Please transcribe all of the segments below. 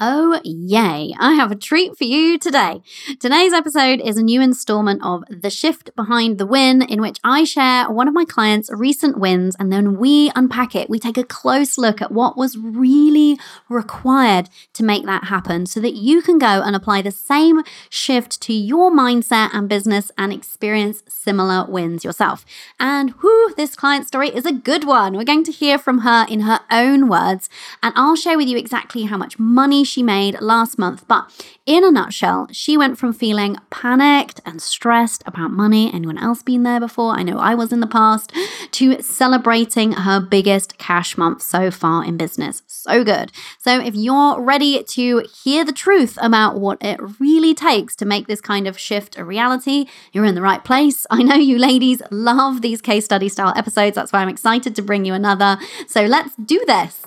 Oh, yay. I have a treat for you today. Today's episode is a new installment of The Shift Behind the Win, in which I share one of my clients' recent wins and then we unpack it. We take a close look at what was really required to make that happen so that you can go and apply the same shift to your mindset and business and experience similar wins yourself. And whoo, this client story is a good one. We're going to hear from her in her own words, and I'll share with you exactly how much money she made last month. But in a nutshell, she went from feeling panicked and stressed about money. Anyone else been there before? I know I was in the past, to celebrating her biggest cash month so far in business. So good. So if you're ready to hear the truth about what it really takes to make this kind of shift a reality, you're in the right place. I know you ladies love these case study style episodes. That's why I'm excited to bring you another. So let's do this.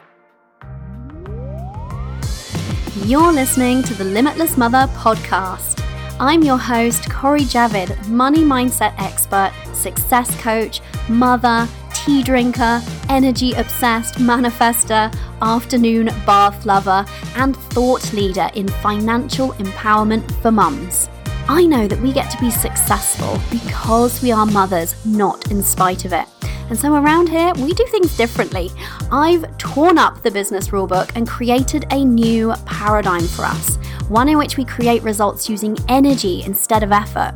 You're listening to the Limitless Mother podcast. I'm your host, Cori Javid, money mindset expert, success coach, mother, tea drinker, energy obsessed manifester, afternoon bath lover, and thought leader in financial empowerment for mums. I know that we get to be successful because we are mothers, not in spite of it. And so around here, we do things differently. I've torn up the business rulebook and created a new paradigm for us, one in which we create results using energy instead of effort.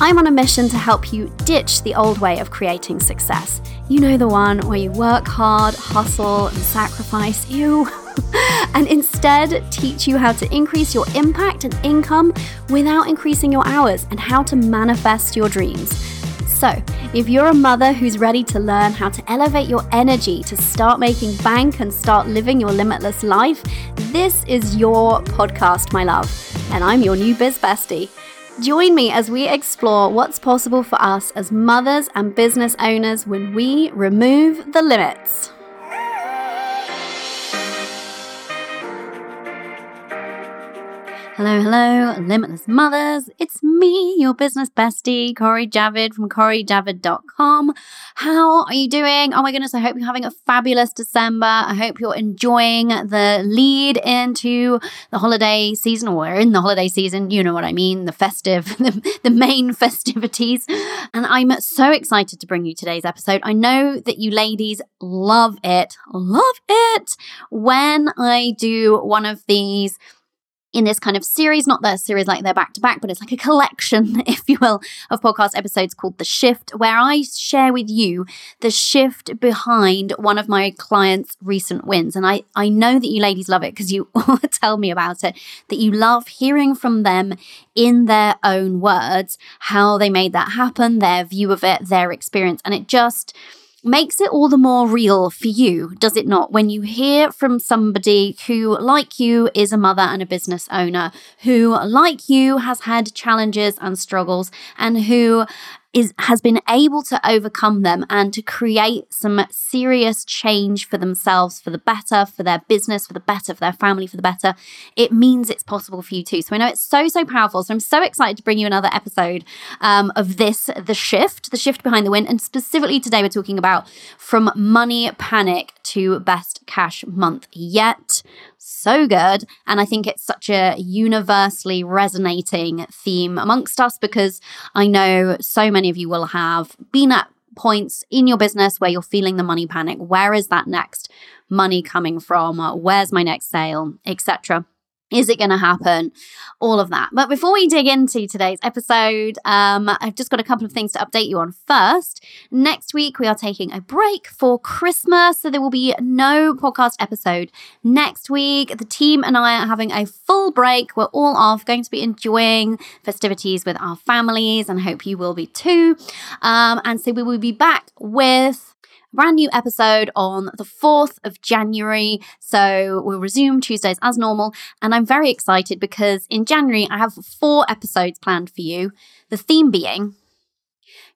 I'm on a mission to help you ditch the old way of creating success. You know the one where you work hard, hustle, and sacrifice, ew, and instead teach you how to increase your impact and income without increasing your hours and how to manifest your dreams. So, if you're a mother who's ready to learn how to elevate your energy to start making bank and start living your limitless life, this is your podcast, my love. And I'm your new biz bestie. Join me as we explore what's possible for us as mothers and business owners when we remove the limits. Hello, hello, Limitless Mothers. It's me, your business bestie, Cori Javid from CoriJavid.com. How are you doing? Oh my goodness, I hope you're having a fabulous December. I hope you're enjoying the lead into the holiday season, or in the holiday season. You know what I mean, the festive, the, the main festivities. And I'm so excited to bring you today's episode. I know that you ladies love it, love it when I do one of these in this kind of series, not the series like they're back to back, but it's like a collection, if you will, of podcast episodes called The Shift, where I share with you the shift behind one of my clients' recent wins. And I, I know that you ladies love it because you all tell me about it, that you love hearing from them in their own words, how they made that happen, their view of it, their experience. And it just, makes it all the more real for you, does it not? When you hear from somebody who, like you, is a mother and a business owner, who, like you, has had challenges and struggles, and who is has been able to overcome them and to create some serious change for themselves for the better for their business for the better for their family for the better. It means it's possible for you too. So i know it's so so powerful. So i'm so excited to bring you another episode um, of this the shift the shift behind the win and specifically today we're talking about from money panic to best cash month yet. So good. And I think it's such a universally resonating theme amongst us because I know so many of you will have been at points in your business where you're feeling the money panic. Where is that next money coming from? Where's my next sale, etc. Is it going to happen? All of that. But before we dig into today's episode, um, I've just got a couple of things to update you on. First, next week we are taking a break for Christmas, so there will be no podcast episode next week. The team and I are having a full break. We're all off, going to be enjoying festivities with our families, and hope you will be too. Um, and so we will be back with brand new episode on the 4th of January. So we'll resume Tuesdays as normal. And I'm very excited because in January, I have four episodes planned for you. The theme being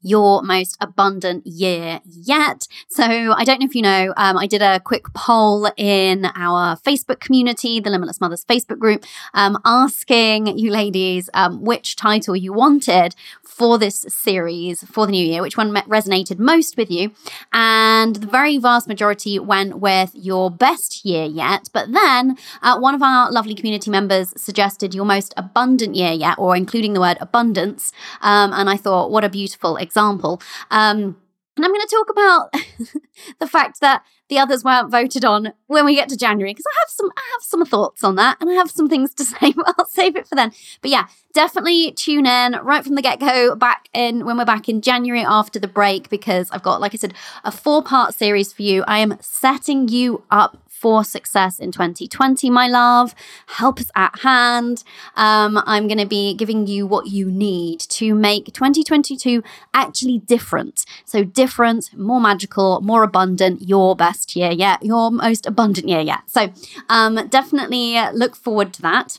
your most abundant year yet. So I don't know if you know, um, I did a quick poll in our Facebook community, the Limitless Mothers Facebook group, um, asking you ladies um, which title you wanted for this series for the new year, which one resonated most with you. And the very vast majority went with your best year yet. But then uh, one of our lovely community members suggested your most abundant year yet, or including the word abundance. Um, and I thought, what a beautiful example. Um, and I'm going to talk about the fact that the others weren't voted on when we get to January because I have some I have some thoughts on that and I have some things to say, but I'll save it for then. But yeah, definitely tune in right from the get-go back in when we're back in January after the break because I've got like I said a four-part series for you. I am setting you up for success in 2020, my love. Help is at hand. Um, I'm going to be giving you what you need to make 2022 actually different. So, different, more magical, more abundant, your best year yet, your most abundant year yet. So, um, definitely look forward to that.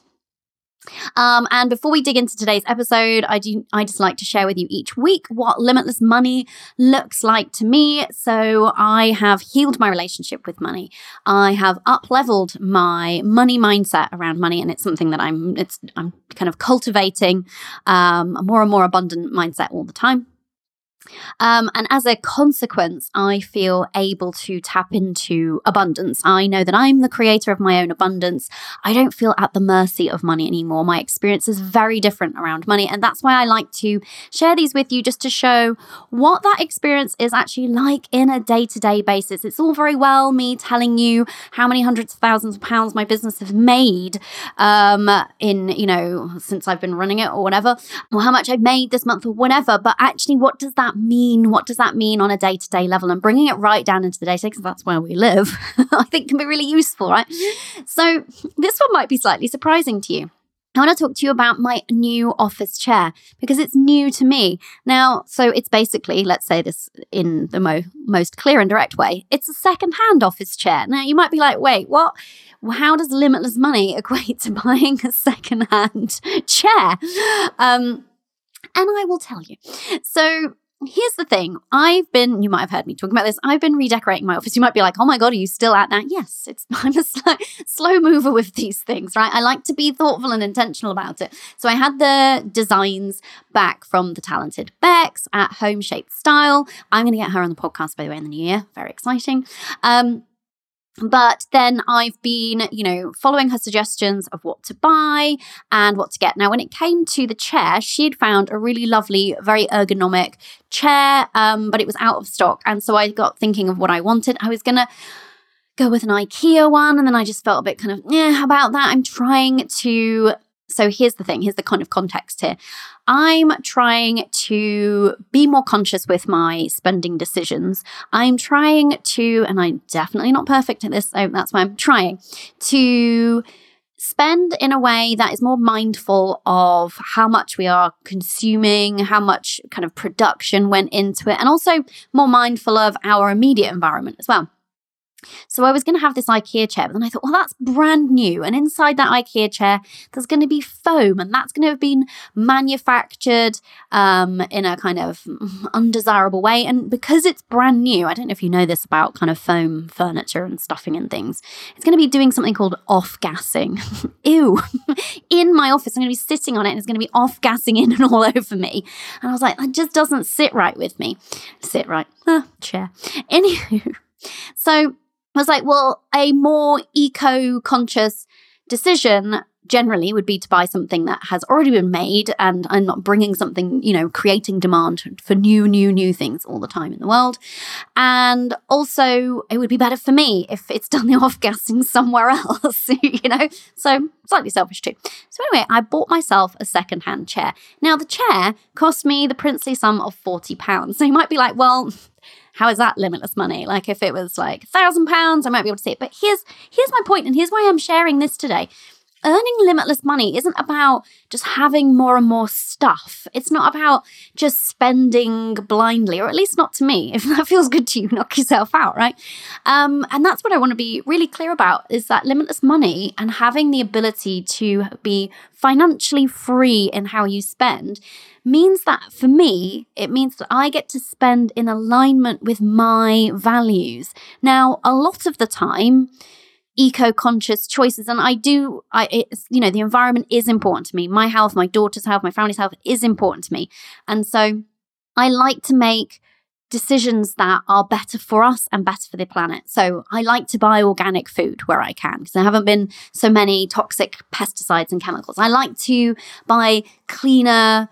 Um, and before we dig into today's episode, I do I just like to share with you each week what limitless money looks like to me. So I have healed my relationship with money. I have up leveled my money mindset around money, and it's something that I'm it's I'm kind of cultivating um, a more and more abundant mindset all the time. Um, and as a consequence, I feel able to tap into abundance. I know that I'm the creator of my own abundance. I don't feel at the mercy of money anymore. My experience is very different around money. And that's why I like to share these with you just to show what that experience is actually like in a day to day basis. It's all very well me telling you how many hundreds of thousands of pounds my business has made um, in, you know, since I've been running it or whatever, or how much I've made this month or whatever. But actually, what does that mean? What does that mean on a day to day level? And bringing it right down into the day, because that's where we live, I think can be really useful, right? So this one might be slightly surprising to you. I want to talk to you about my new office chair because it's new to me. Now, so it's basically, let's say this in the mo- most clear and direct way, it's a second-hand office chair. Now, you might be like, wait, what? How does limitless money equate to buying a second-hand chair? Um, and I will tell you. So, Here's the thing. I've been, you might have heard me talking about this. I've been redecorating my office. You might be like, oh my God, are you still at that? Yes, it's, I'm a slow, slow mover with these things, right? I like to be thoughtful and intentional about it. So I had the designs back from the talented Bex at Home Shaped Style. I'm going to get her on the podcast, by the way, in the new year. Very exciting. Um, but then I've been, you know, following her suggestions of what to buy and what to get. Now, when it came to the chair, she had found a really lovely, very ergonomic chair, um, but it was out of stock. And so I got thinking of what I wanted. I was going to go with an IKEA one. And then I just felt a bit kind of, yeah, how about that. I'm trying to so here's the thing here's the kind of context here. I'm trying to be more conscious with my spending decisions. I'm trying to, and I'm definitely not perfect at this, so that's why I'm trying to spend in a way that is more mindful of how much we are consuming, how much kind of production went into it, and also more mindful of our immediate environment as well. So I was going to have this IKEA chair, but then I thought, well, that's brand new. And inside that IKEA chair, there's going to be foam, and that's going to have been manufactured um, in a kind of undesirable way. And because it's brand new, I don't know if you know this about kind of foam furniture and stuffing and things, it's going to be doing something called off gassing. Ew. in my office, I'm going to be sitting on it, and it's going to be off gassing in and all over me. And I was like, that just doesn't sit right with me. Sit right. Chair. Anywho. So I was like, well, a more eco conscious decision generally would be to buy something that has already been made and I'm not bringing something, you know, creating demand for new, new, new things all the time in the world. And also, it would be better for me if it's done the off gassing somewhere else, you know? So, slightly selfish too. So, anyway, I bought myself a second hand chair. Now, the chair cost me the princely sum of £40. So, you might be like, well, how is that limitless money? Like if it was like thousand pounds, I might be able to see it. But here's here's my point, and here's why I'm sharing this today. Earning limitless money isn't about just having more and more stuff. It's not about just spending blindly, or at least not to me. If that feels good to you, knock yourself out, right? Um, and that's what I want to be really clear about is that limitless money and having the ability to be financially free in how you spend means that for me, it means that I get to spend in alignment with my values. Now, a lot of the time, eco-conscious choices. And i do i it's you know the environment is important to me. My health my daughter's health my family's health is important to me. And so i like to make decisions that are better for us and better for the planet. So i like to buy organic food where i can because there haven't been so many toxic pesticides and chemicals. I like to buy cleaner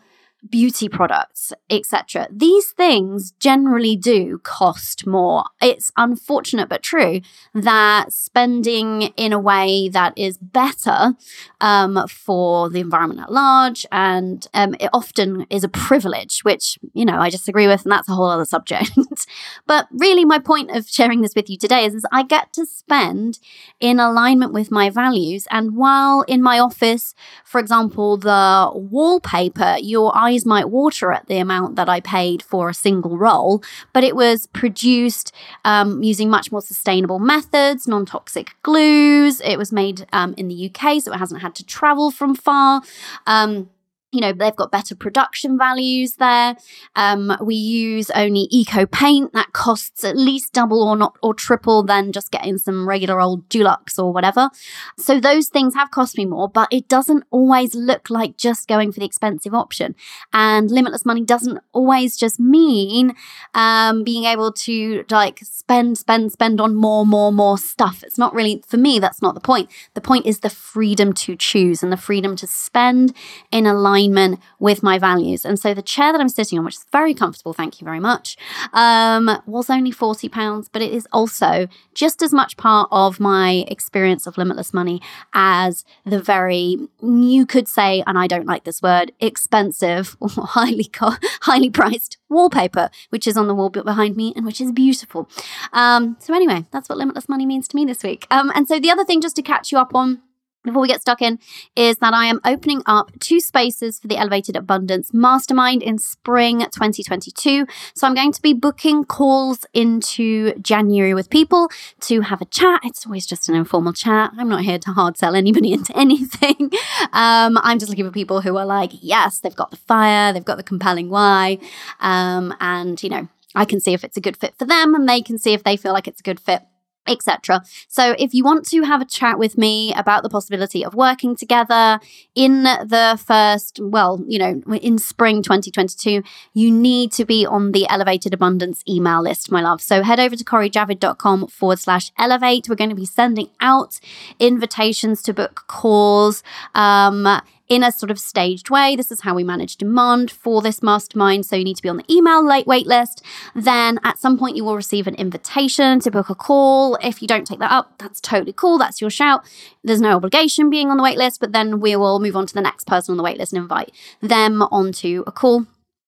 beauty products, etc. These things generally do cost more. It's unfortunate but true that spending in a way that is better um, for the environment at large, and um, it often is a privilege, which you know I disagree with, and that's a whole other subject. but really, my point of sharing this with you today is, is I get to spend in alignment with my values, and while in my office, for example, the wallpaper, your eyes might water at the amount that I paid for a single roll, but it was produced um, using much more sustainable methods, non toxic glues. It was made um, in the UK, so it hasn't had to travel from far. Um, you know they've got better production values there. Um, we use only eco paint that costs at least double or not or triple than just getting some regular old dulux or whatever. So those things have cost me more but it doesn't always look like just going for the expensive option. And limitless money doesn't always just mean um, being able to like spend spend spend on more more more stuff. It's not really for me that's not the point. The point is the freedom to choose and the freedom to spend in a line alignment with my values. And so the chair that I'm sitting on, which is very comfortable, thank you very much, um, was only £40, but it is also just as much part of my experience of limitless money as the very, you could say, and I don't like this word, expensive or highly, co- highly priced wallpaper, which is on the wall behind me and which is beautiful. Um, so, anyway, that's what limitless money means to me this week. Um, and so, the other thing, just to catch you up on, before we get stuck in is that I am opening up two spaces for the Elevated Abundance Mastermind in spring 2022. So I'm going to be booking calls into January with people to have a chat. It's always just an informal chat. I'm not here to hard sell anybody into anything. Um, I'm just looking for people who are like, yes, they've got the fire, they've got the compelling why. Um, and, you know, I can see if it's a good fit for them and they can see if they feel like it's a good fit etc. So if you want to have a chat with me about the possibility of working together in the first, well, you know, in spring 2022, you need to be on the Elevated Abundance email list, my love. So head over to corijavid.com forward slash elevate. We're going to be sending out invitations to book calls. Um, in a sort of staged way. This is how we manage demand for this mastermind. So you need to be on the email late wait list. Then at some point you will receive an invitation to book a call. If you don't take that up, that's totally cool. That's your shout. There's no obligation being on the wait list, but then we will move on to the next person on the wait list and invite them onto a call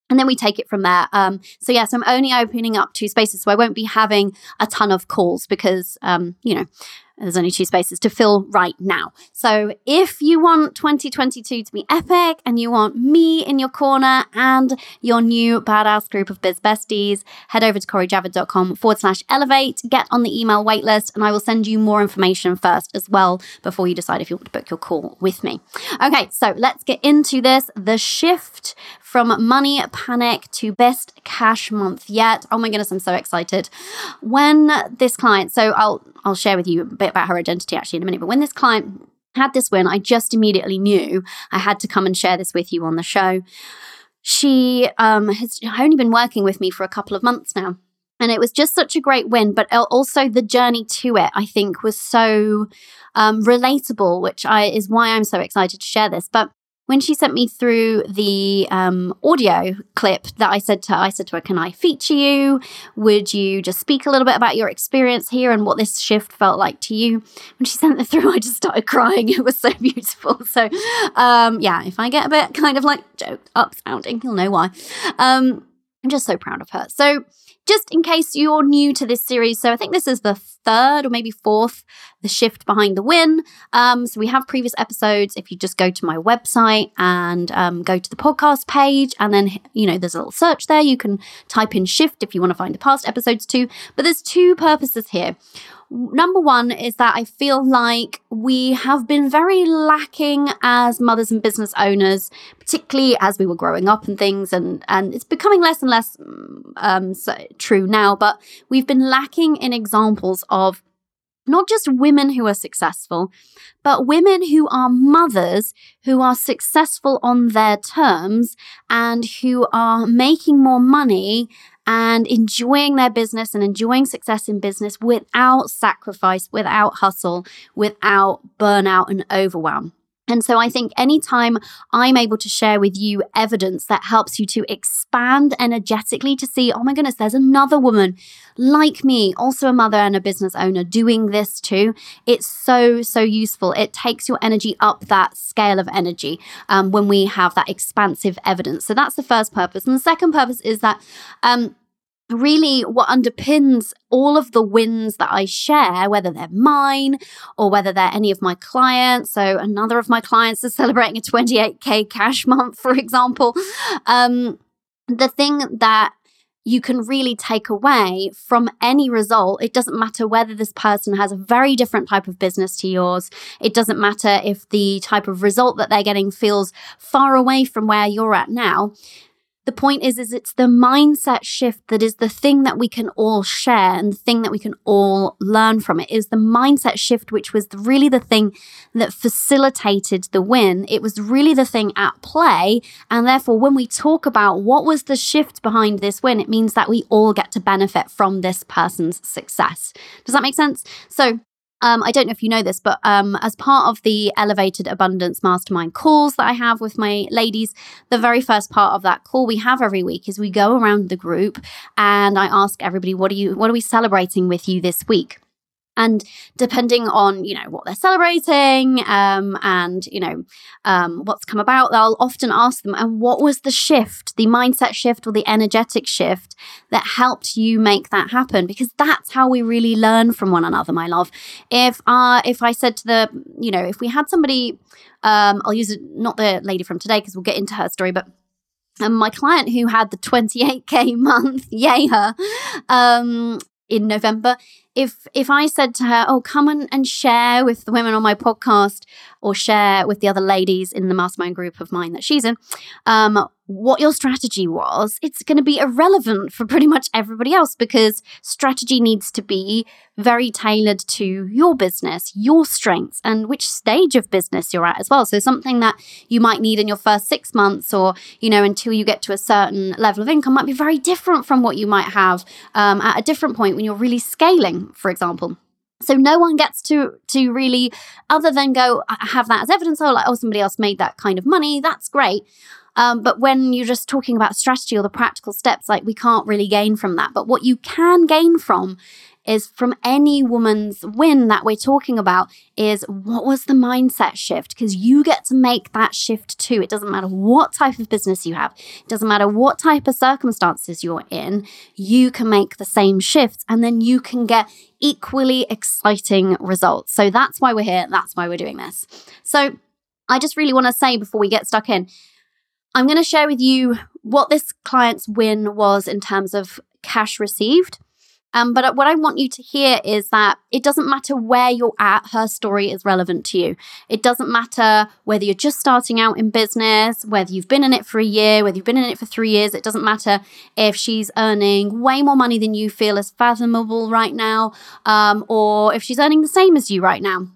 and then we take it from there. Um, so yes, I'm only opening up two spaces, so I won't be having a ton of calls because, um, you know, there's only two spaces to fill right now. So if you want 2022 to be epic and you want me in your corner and your new badass group of biz besties, head over to corijavid.com forward slash elevate, get on the email waitlist, and I will send you more information first as well before you decide if you want to book your call with me. Okay, so let's get into this. The shift from money panic to best cash month yet. Oh my goodness, I'm so excited. When this client, so I'll I'll share with you a bit about her identity actually in a minute, but when this client had this win, I just immediately knew I had to come and share this with you on the show. She um, has only been working with me for a couple of months now. And it was just such a great win, but also the journey to it, I think, was so um, relatable, which I is why I'm so excited to share this. But when she sent me through the um, audio clip that I said to her, I said to her, "Can I feature you? Would you just speak a little bit about your experience here and what this shift felt like to you?" When she sent it through, I just started crying. It was so beautiful. So, um, yeah, if I get a bit kind of like joked up sounding, you'll know why. Um, I'm just so proud of her. So just in case you're new to this series, so I think this is the third or maybe fourth, the shift behind the win. Um, so we have previous episodes. If you just go to my website and um, go to the podcast page, and then you know there's a little search there. You can type in shift if you want to find the past episodes too. But there's two purposes here. Number one is that I feel like we have been very lacking as mothers and business owners, particularly as we were growing up and things, and and it's becoming less and less um, so true now. But we've been lacking in examples of not just women who are successful, but women who are mothers who are successful on their terms and who are making more money and enjoying their business and enjoying success in business without sacrifice, without hustle, without burnout and overwhelm. And so I think anytime I'm able to share with you evidence that helps you to expand energetically to see, oh my goodness, there's another woman like me, also a mother and a business owner, doing this too, it's so, so useful. It takes your energy up that scale of energy um, when we have that expansive evidence. So that's the first purpose. And the second purpose is that um, really what underpins all of the wins that I share, whether they're mine or whether they're any of my clients. So, another of my clients is celebrating a 28K cash month, for example. Um, the thing that you can really take away from any result. It doesn't matter whether this person has a very different type of business to yours. It doesn't matter if the type of result that they're getting feels far away from where you're at now the point is is it's the mindset shift that is the thing that we can all share and the thing that we can all learn from it. Is the mindset shift which was really the thing that facilitated the win. It was really the thing at play and therefore when we talk about what was the shift behind this win it means that we all get to benefit from this person's success. Does that make sense? So um, I don't know if you know this, but um, as part of the Elevated Abundance Mastermind calls that I have with my ladies, the very first part of that call we have every week is we go around the group and I ask everybody, "What are you? What are we celebrating with you this week?" And depending on you know what they're celebrating um, and you know um, what's come about I'll often ask them and what was the shift the mindset shift or the energetic shift that helped you make that happen? Because that's how we really learn from one another my love. If uh if i said to the you know if we had somebody um, i'll use it not the lady from today because we'll get into her story but um, my client who had the 28k month yay her um, in november if if I said to her, "Oh, come and, and share with the women on my podcast, or share with the other ladies in the mastermind group of mine that she's in, um, what your strategy was, it's going to be irrelevant for pretty much everybody else because strategy needs to be very tailored to your business, your strengths, and which stage of business you're at as well. So, something that you might need in your first six months or, you know, until you get to a certain level of income might be very different from what you might have um, at a different point when you're really scaling, for example. So no one gets to to really, other than go have that as evidence. Oh, like oh, somebody else made that kind of money. That's great. Um, but when you're just talking about strategy or the practical steps, like we can't really gain from that. But what you can gain from is from any woman's win that we're talking about is what was the mindset shift? Because you get to make that shift too. It doesn't matter what type of business you have, it doesn't matter what type of circumstances you're in, you can make the same shifts and then you can get equally exciting results. So that's why we're here. That's why we're doing this. So I just really want to say before we get stuck in, I'm going to share with you what this client's win was in terms of cash received. Um, but what I want you to hear is that it doesn't matter where you're at, her story is relevant to you. It doesn't matter whether you're just starting out in business, whether you've been in it for a year, whether you've been in it for three years. It doesn't matter if she's earning way more money than you feel is fathomable right now, um, or if she's earning the same as you right now.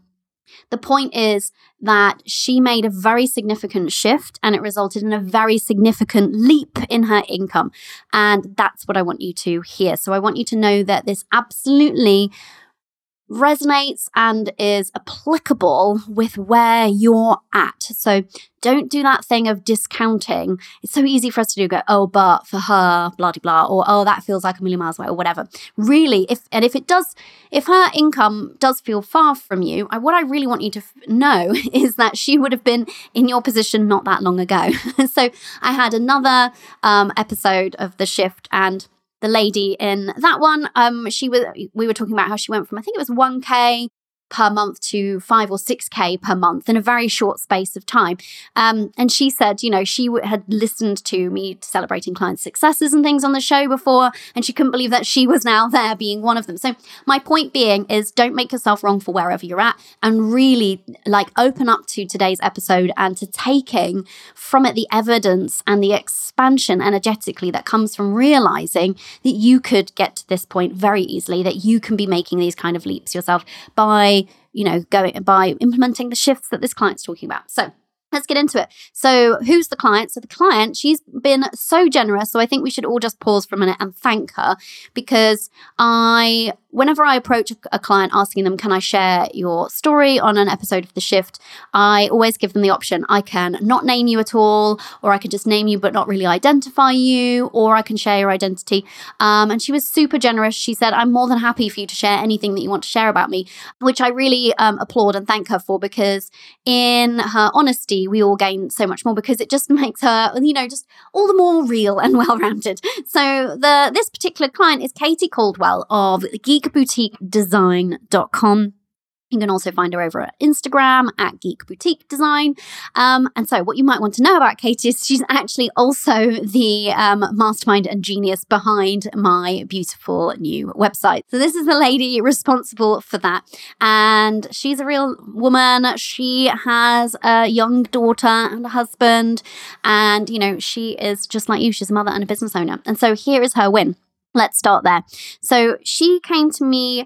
The point is that she made a very significant shift and it resulted in a very significant leap in her income. And that's what I want you to hear. So I want you to know that this absolutely resonates and is applicable with where you're at. So don't do that thing of discounting. It's so easy for us to do go, oh, but for her, blah, blah, blah, or oh, that feels like a million miles away, or whatever. Really, if and if it does, if her income does feel far from you, I, what I really want you to f- know is that she would have been in your position not that long ago. so I had another um, episode of The Shift and the lady in that one, um, she was we were talking about how she went from I think it was 1k per month to five or 6K per month in a very short space of time. Um, and she said, you know, she w- had listened to me celebrating client successes and things on the show before, and she couldn't believe that she was now there being one of them. So, my point being is don't make yourself wrong for wherever you're at and really like open up to today's episode and to taking from it the evidence and the expansion energetically that comes from realizing that you could get to this point very easily, that you can be making these kind of leaps yourself by you know, going by implementing the shifts that this client's talking about. So let's get into it. So, who's the client? So, the client, she's been so generous. So, I think we should all just pause for a minute and thank her because I whenever I approach a client asking them, Can I share your story on an episode of The Shift? I always give them the option. I can not name you at all, or I can just name you but not really identify you, or I can share your identity. Um, and she was super generous. She said, I'm more than happy for you to share anything that you want to share about me, which I really um, applaud and thank her for because in her honesty, we all gain so much more because it just makes her, you know, just all the more real and well rounded. So the this particular client is Katie Caldwell of Geek geekboutiquedesign.com. You can also find her over at Instagram at Geek Boutique Design. Um, and so, what you might want to know about Katie is she's actually also the um, mastermind and genius behind my beautiful new website. So, this is the lady responsible for that. And she's a real woman. She has a young daughter and a husband. And, you know, she is just like you, she's a mother and a business owner. And so, here is her win. Let's start there. So she came to me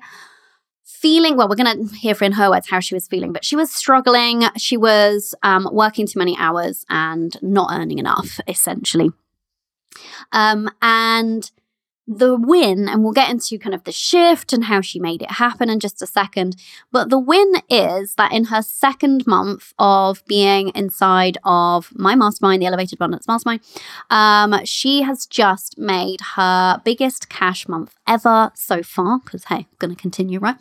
feeling well we're going to hear in her words how she was feeling but she was struggling. She was um, working too many hours and not earning enough essentially. Um, and the win, and we'll get into kind of the shift and how she made it happen in just a second. But the win is that in her second month of being inside of my mastermind, the Elevated Abundance Mastermind, um, she has just made her biggest cash month ever so far. Because hey, going to continue, right?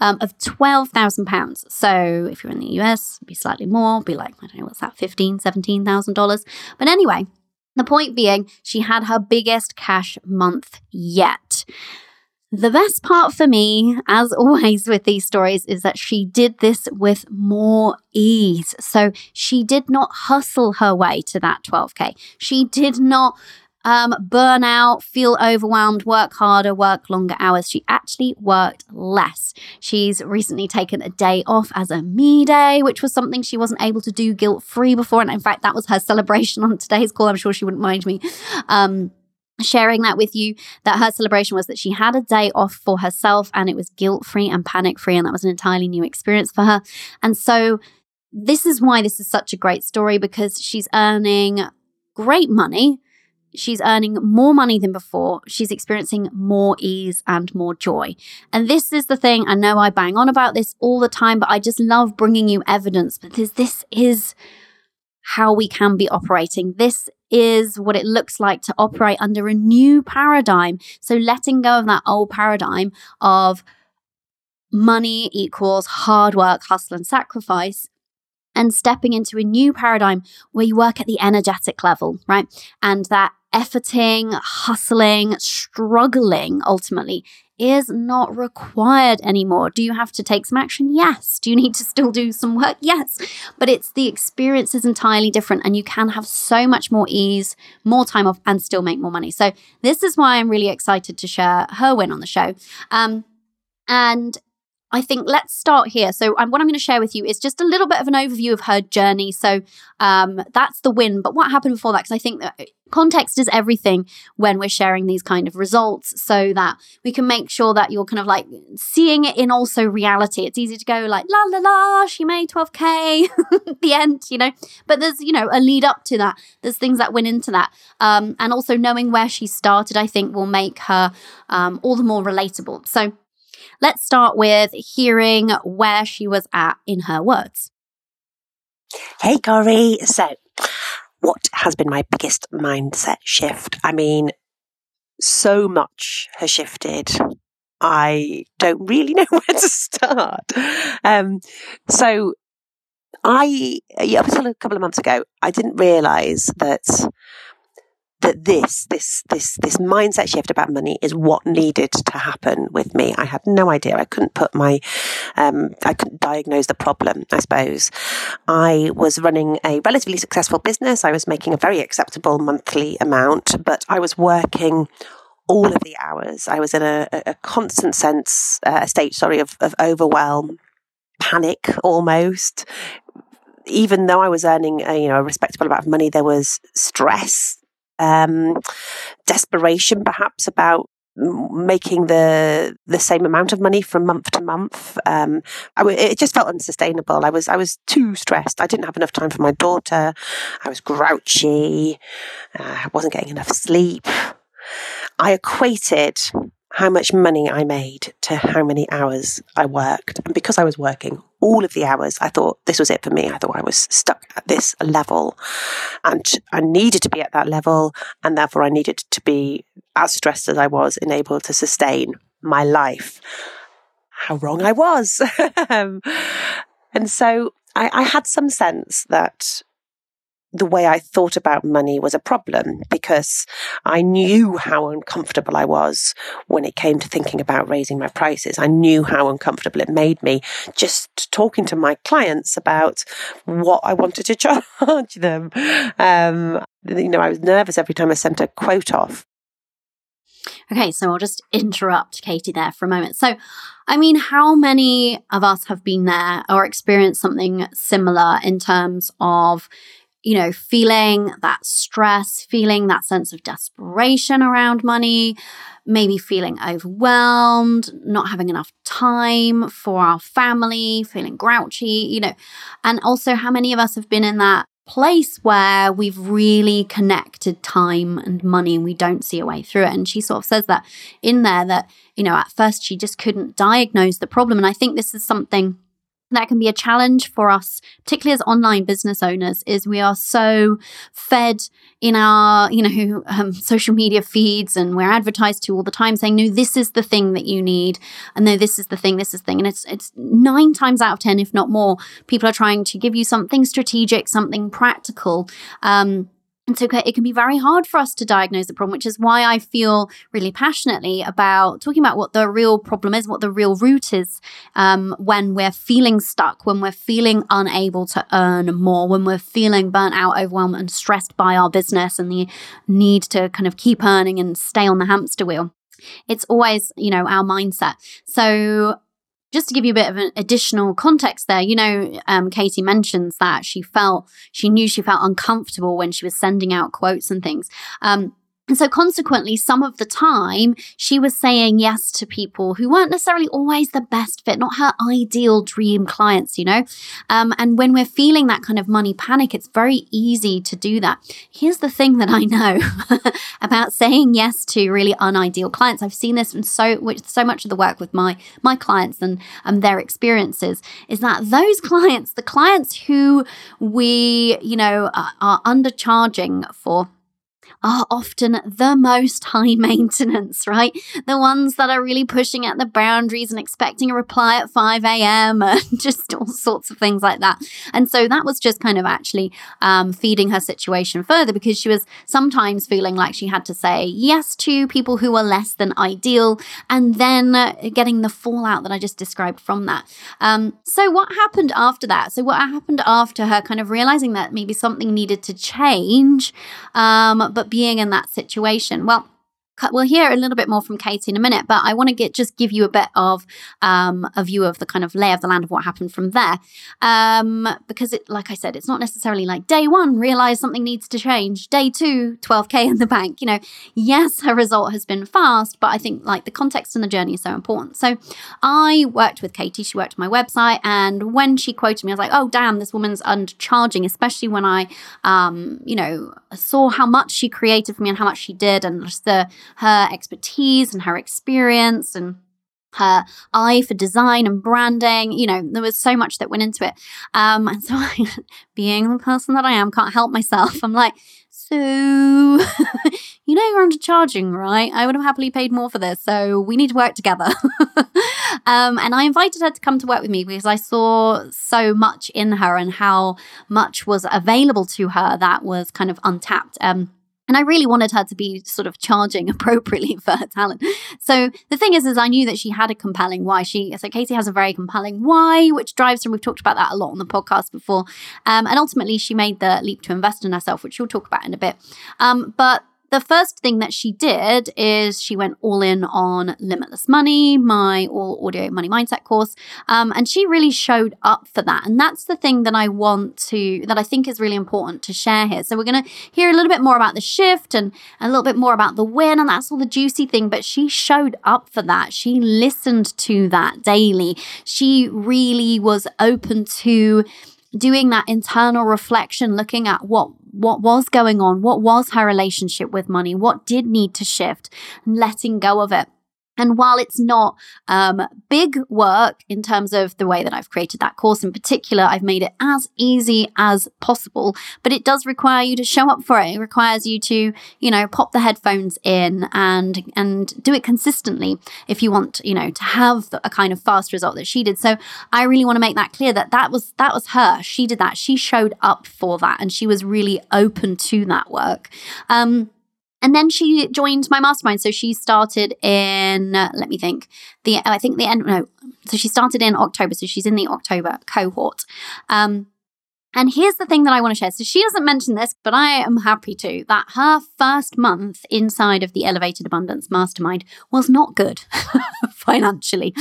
Um, of twelve thousand pounds. So if you're in the US, be slightly more, be like I don't know what's that, fifteen, seventeen thousand dollars. But anyway, the point being, she had her biggest cash month yet. The best part for me, as always with these stories, is that she did this with more ease. So she did not hustle her way to that 12K. She did not um, burnout, feel overwhelmed, work harder, work longer hours. She actually worked less. She's recently taken a day off as a me day, which was something she wasn't able to do guilt free before. And in fact, that was her celebration on today's call. I'm sure she wouldn't mind me. Um, sharing that with you that her celebration was that she had a day off for herself and it was guilt free and panic free and that was an entirely new experience for her and so this is why this is such a great story because she's earning great money She's earning more money than before. She's experiencing more ease and more joy. And this is the thing. I know I bang on about this all the time, but I just love bringing you evidence because this is how we can be operating. This is what it looks like to operate under a new paradigm. So letting go of that old paradigm of money equals hard work, hustle, and sacrifice and stepping into a new paradigm where you work at the energetic level, right? And that efforting, hustling, struggling ultimately is not required anymore. Do you have to take some action? Yes. Do you need to still do some work? Yes. But it's the experience is entirely different and you can have so much more ease, more time off, and still make more money. So, this is why I'm really excited to share her win on the show. Um, and I think let's start here. So, um, what I'm going to share with you is just a little bit of an overview of her journey. So, um, that's the win. But what happened before that? Because I think that context is everything when we're sharing these kind of results so that we can make sure that you're kind of like seeing it in also reality. It's easy to go like, la la la, she made 12K the end, you know, but there's, you know, a lead up to that. There's things that went into that. Um, and also knowing where she started, I think will make her um, all the more relatable. So, Let's start with hearing where she was at in her words. Hey, Cori. So, what has been my biggest mindset shift? I mean, so much has shifted. I don't really know where to start. Um, so, I, up until a couple of months ago, I didn't realize that that this this this this mindset shift about money is what needed to happen with me. I had no idea. I couldn't put my um, I couldn't diagnose the problem. I suppose I was running a relatively successful business. I was making a very acceptable monthly amount, but I was working all of the hours. I was in a, a constant sense, uh, a state, sorry, of, of overwhelm, panic almost. Even though I was earning a, you know a respectable amount of money, there was stress, um, desperation, perhaps about making the the same amount of money from month to month. Um, it just felt unsustainable. I was I was too stressed. I didn't have enough time for my daughter. I was grouchy. Uh, I wasn't getting enough sleep. I equated how much money I made to how many hours I worked. And because I was working all of the hours, I thought this was it for me. I thought I was stuck at this level and I needed to be at that level. And therefore, I needed to be as stressed as I was and able to sustain my life. How wrong I was. Um, and so I, I had some sense that the way I thought about money was a problem because I knew how uncomfortable I was when it came to thinking about raising my prices. I knew how uncomfortable it made me just talking to my clients about what I wanted to charge them. Um, you know, I was nervous every time I sent a quote off. Okay, so I'll just interrupt Katie there for a moment. So, I mean, how many of us have been there or experienced something similar in terms of you know, feeling that stress, feeling that sense of desperation around money, maybe feeling overwhelmed, not having enough time for our family, feeling grouchy, you know, and also how many of us have been in that place where we've really connected time and money and we don't see a way through it. And she sort of says that in there that, you know, at first she just couldn't diagnose the problem. And I think this is something that can be a challenge for us, particularly as online business owners, is we are so fed in our, you know, um, social media feeds and we're advertised to all the time saying, no, this is the thing that you need. And no, this is the thing, this is the thing. And it's, it's nine times out of 10, if not more, people are trying to give you something strategic, something practical. Um, and so it can be very hard for us to diagnose the problem, which is why I feel really passionately about talking about what the real problem is, what the real root is um, when we're feeling stuck, when we're feeling unable to earn more, when we're feeling burnt out, overwhelmed, and stressed by our business and the need to kind of keep earning and stay on the hamster wheel. It's always, you know, our mindset. So just to give you a bit of an additional context there, you know, um, Katie mentions that she felt, she knew she felt uncomfortable when she was sending out quotes and things. Um, and so, consequently, some of the time she was saying yes to people who weren't necessarily always the best fit, not her ideal dream clients, you know? Um, and when we're feeling that kind of money panic, it's very easy to do that. Here's the thing that I know about saying yes to really unideal clients. I've seen this in so, with so much of the work with my, my clients and um, their experiences is that those clients, the clients who we, you know, are, are undercharging for, are often the most high maintenance, right? The ones that are really pushing at the boundaries and expecting a reply at 5 a.m. and just all sorts of things like that. And so that was just kind of actually um, feeding her situation further because she was sometimes feeling like she had to say yes to people who were less than ideal and then uh, getting the fallout that I just described from that. Um, so, what happened after that? So, what happened after her kind of realizing that maybe something needed to change, um, but being in that situation? Well, we'll hear a little bit more from Katie in a minute, but I want to get just give you a bit of um, a view of the kind of lay of the land of what happened from there, um, because it, like I said, it's not necessarily like day one realize something needs to change, day two 12k in the bank. You know, yes, her result has been fast, but I think like the context and the journey is so important. So I worked with Katie. She worked on my website, and when she quoted me, I was like, oh damn, this woman's undercharging, especially when I, um, you know, saw how much she created for me and how much she did, and just the her expertise and her experience and her eye for design and branding. You know, there was so much that went into it. Um, and so, I, being the person that I am, can't help myself. I'm like, so you know you're undercharging, right? I would have happily paid more for this, so we need to work together. um, and I invited her to come to work with me because I saw so much in her and how much was available to her that was kind of untapped. Um, and I really wanted her to be sort of charging appropriately for her talent. So the thing is, is I knew that she had a compelling why. She so Casey has a very compelling why, which drives her. We've talked about that a lot on the podcast before, um, and ultimately she made the leap to invest in herself, which we'll talk about in a bit. Um, but the first thing that she did is she went all in on Limitless Money, my all audio money mindset course. Um, and she really showed up for that. And that's the thing that I want to, that I think is really important to share here. So we're going to hear a little bit more about the shift and a little bit more about the win. And that's all the juicy thing. But she showed up for that. She listened to that daily. She really was open to doing that internal reflection, looking at what what was going on, what was her relationship with money, what did need to shift, and letting go of it. And while it's not um, big work in terms of the way that I've created that course in particular, I've made it as easy as possible. But it does require you to show up for it. It requires you to, you know, pop the headphones in and and do it consistently if you want, you know, to have a kind of fast result that she did. So I really want to make that clear that that was that was her. She did that. She showed up for that, and she was really open to that work. Um, and then she joined my mastermind. So she started in, uh, let me think, the I think the end. No, so she started in October. So she's in the October cohort. Um, and here's the thing that I want to share. So she doesn't mention this, but I am happy to that her first month inside of the Elevated Abundance Mastermind was not good financially.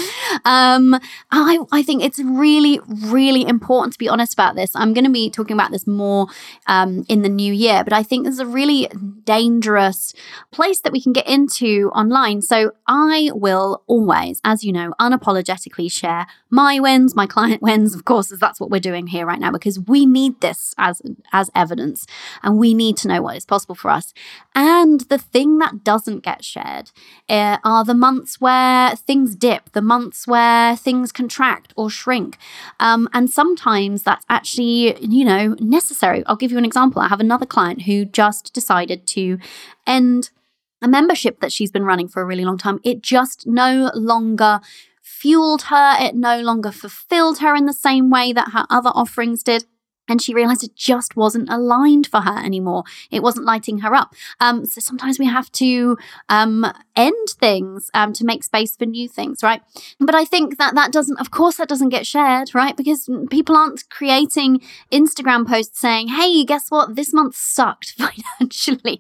Um, I, I think it's really, really important to be honest about this. I'm going to be talking about this more um, in the new year, but I think there's a really dangerous place that we can get into online. So I will always, as you know, unapologetically share my wins, my client wins, of course, as that's what we're doing here right now, because we we need this as as evidence and we need to know what is possible for us. And the thing that doesn't get shared uh, are the months where things dip the months where things contract or shrink. Um, and sometimes that's actually you know necessary. I'll give you an example. I have another client who just decided to end a membership that she's been running for a really long time. It just no longer fueled her. It no longer fulfilled her in the same way that her other offerings did and she realized it just wasn't aligned for her anymore. It wasn't lighting her up. Um, so sometimes we have to um, end things um, to make space for new things, right? But I think that that doesn't, of course, that doesn't get shared, right? Because people aren't creating Instagram posts saying, "Hey, guess what? This month sucked financially."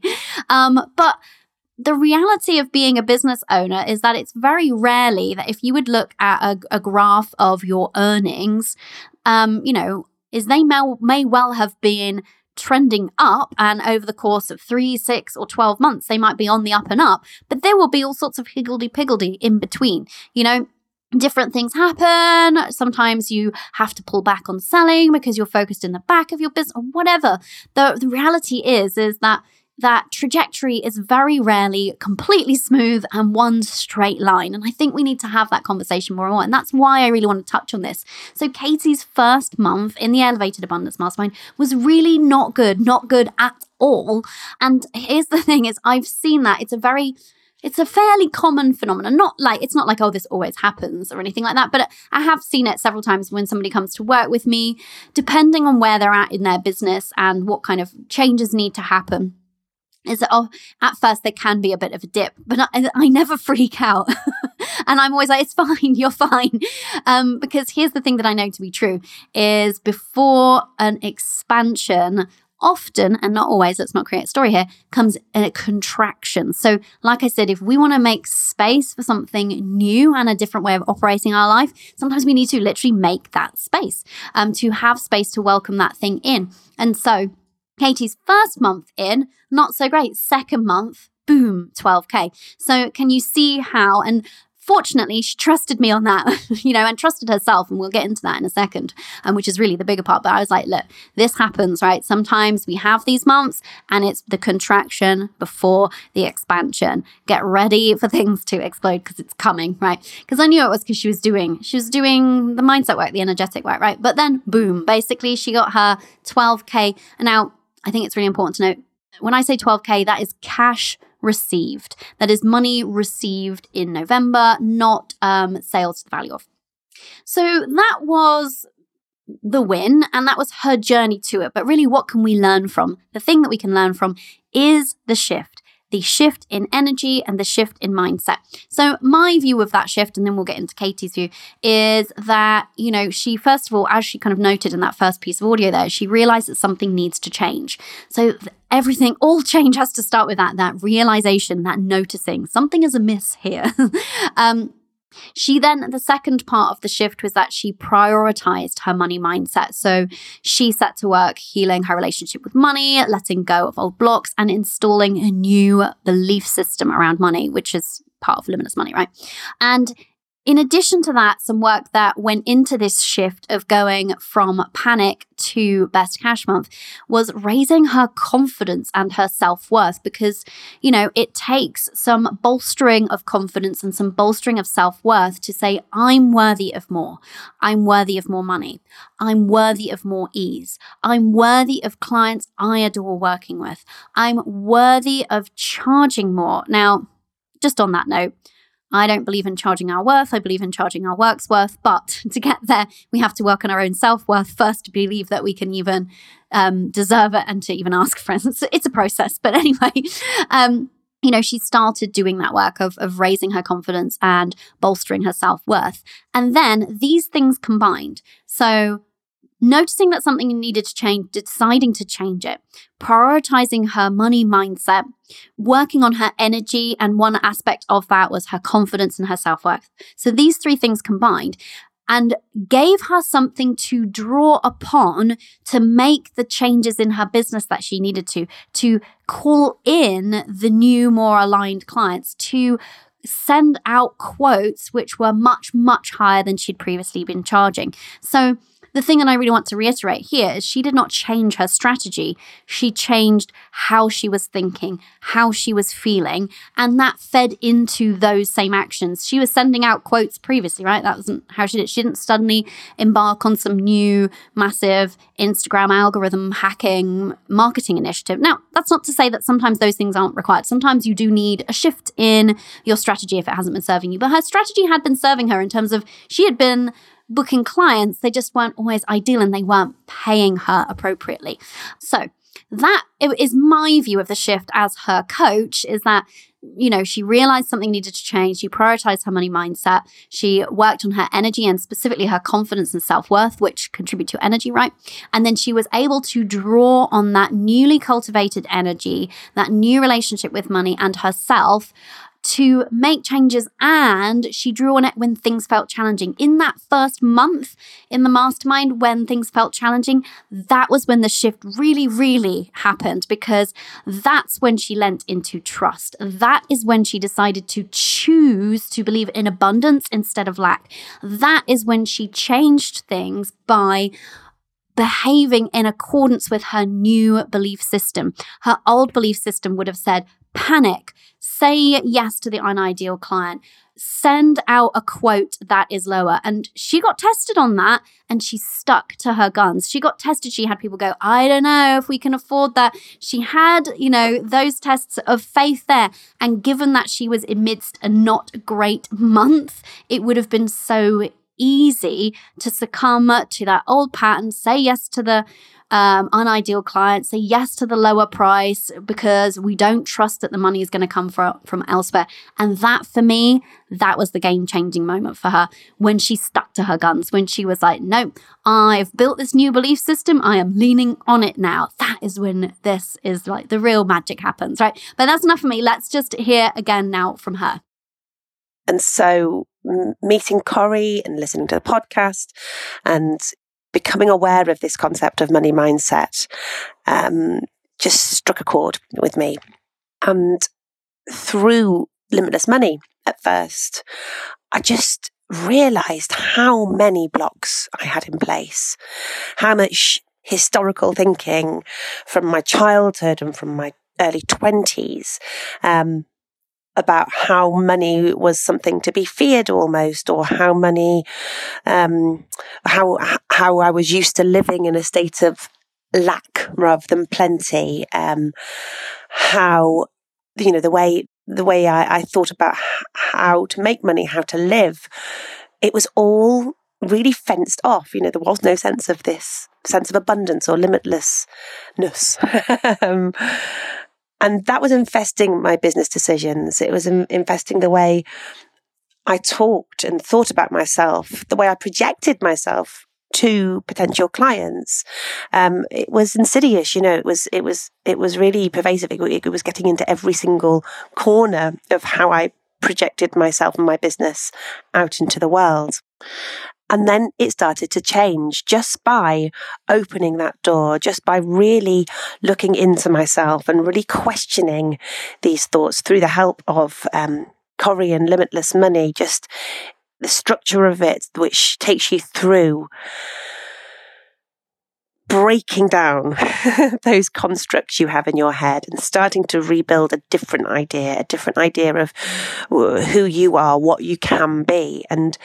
Um, but the reality of being a business owner is that it's very rarely that if you would look at a, a graph of your earnings, um, you know, is they may, may well have been trending up and over the course of three, six, or 12 months, they might be on the up and up, but there will be all sorts of higgledy-piggledy in between. You know, different things happen. Sometimes you have to pull back on selling because you're focused in the back of your business or whatever. The, the reality is, is that that trajectory is very rarely completely smooth and one straight line. And I think we need to have that conversation more and more. And that's why I really want to touch on this. So, Katie's first month in the Elevated Abundance Mastermind was really not good, not good at all. And here's the thing is I've seen that. It's a very it's a fairly common phenomenon. Not like it's not like, oh, this always happens or anything like that. But I have seen it several times when somebody comes to work with me, depending on where they're at in their business and what kind of changes need to happen is that oh at first there can be a bit of a dip but i, I never freak out. And i'm always like it's fine you're fine. Um, because here's the thing that i know to be true is before an expansion often and not always let's not create a story here comes a contraction. So like i said if we want to make space for something new and a different way of operating our life sometimes we need to literally make that space um, to have space to welcome that thing in. And so Katie's first month in, not so great. Second month, boom, 12K. So can you see how? And fortunately, she trusted me on that, you know, and trusted herself. And we'll get into that in a second, um, which is really the bigger part. But I was like, look, this happens, right? Sometimes we have these months and it's the contraction before the expansion. Get ready for things to explode because it's coming, right? Because I knew it was because she was doing, she was doing the mindset work, the energetic work, right? But then, boom, basically, she got her 12K. And now, I think it's really important to note when I say 12K, that is cash received. That is money received in November, not um, sales to the value of. So that was the win and that was her journey to it. But really, what can we learn from? The thing that we can learn from is the shift the shift in energy and the shift in mindset. So, my view of that shift, and then we'll get into Katie's view, is that, you know, she, first of all, as she kind of noted in that first piece of audio there, she realized that something needs to change. So, everything, all change has to start with that, that realization, that noticing something is amiss here. um, she then, the second part of the shift was that she prioritized her money mindset. So she set to work healing her relationship with money, letting go of old blocks, and installing a new belief system around money, which is part of limitless money, right? And in addition to that, some work that went into this shift of going from panic to best cash month was raising her confidence and her self worth because, you know, it takes some bolstering of confidence and some bolstering of self worth to say, I'm worthy of more. I'm worthy of more money. I'm worthy of more ease. I'm worthy of clients I adore working with. I'm worthy of charging more. Now, just on that note, I don't believe in charging our worth. I believe in charging our work's worth. But to get there, we have to work on our own self worth first to believe that we can even um, deserve it and to even ask friends. It's, it's a process. But anyway, um, you know, she started doing that work of, of raising her confidence and bolstering her self worth. And then these things combined. So noticing that something needed to change, deciding to change it, prioritizing her money mindset, working on her energy. And one aspect of that was her confidence and her self worth. So these three things combined and gave her something to draw upon to make the changes in her business that she needed to, to call in the new, more aligned clients, to send out quotes which were much, much higher than she'd previously been charging. So the thing that I really want to reiterate here is she did not change her strategy. She changed how she was thinking, how she was feeling, and that fed into those same actions. She was sending out quotes previously, right? That wasn't how she did. She didn't suddenly embark on some new massive Instagram algorithm hacking marketing initiative. Now, that's not to say that sometimes those things aren't required. Sometimes you do need a shift in your strategy if it hasn't been serving you. But her strategy had been serving her in terms of she had been booking clients, they just weren't always ideal and they weren't paying her appropriately. So, that is my view of the shift as her coach is that you know she realized something needed to change. She prioritized her money mindset. She worked on her energy and specifically her confidence and self-worth which contribute to energy right? And then she was able to draw on that newly cultivated energy that new relationship with money and herself to make changes and she drew on it when things felt challenging. In that first month in the mastermind, when things felt challenging, that was when the shift really, really happened because that's when she lent into trust. That is when she decided to choose to believe in abundance instead of lack. That is when she changed things by behaving in accordance with her new belief system. Her old belief system would have said, panic, say yes to the unideal client, send out a quote that is lower. And she got tested on that and she stuck to her guns. She got tested. She had people go, I don't know if we can afford that. She had, you know, those tests of faith there. And given that she was amidst a not great month, it would have been so easy to succumb to that old pattern, say yes to the um, unideal client, say yes to the lower price because we don't trust that the money is going to come from, from elsewhere. And that for me, that was the game changing moment for her when she stuck to her guns, when she was like, no, I've built this new belief system. I am leaning on it now. That is when this is like the real magic happens, right? But that's enough for me. Let's just hear again now from her. And so meeting Cori and listening to the podcast and becoming aware of this concept of money mindset um, just struck a chord with me. And through Limitless Money at first, I just realized how many blocks I had in place, how much historical thinking from my childhood and from my early 20s um, about how money was something to be feared almost, or how money, um, how how I was used to living in a state of lack rather than plenty. Um, how you know the way the way I, I thought about how to make money, how to live. It was all really fenced off. You know, there was no sense of this sense of abundance or limitlessness. um, and that was infesting my business decisions. It was infesting the way I talked and thought about myself, the way I projected myself to potential clients. Um, it was insidious, you know, it was, it was, it was really pervasive. It, it was getting into every single corner of how I projected myself and my business out into the world. And then it started to change just by opening that door, just by really looking into myself and really questioning these thoughts through the help of um, and Limitless Money, just the structure of it, which takes you through breaking down those constructs you have in your head and starting to rebuild a different idea, a different idea of who you are, what you can be. And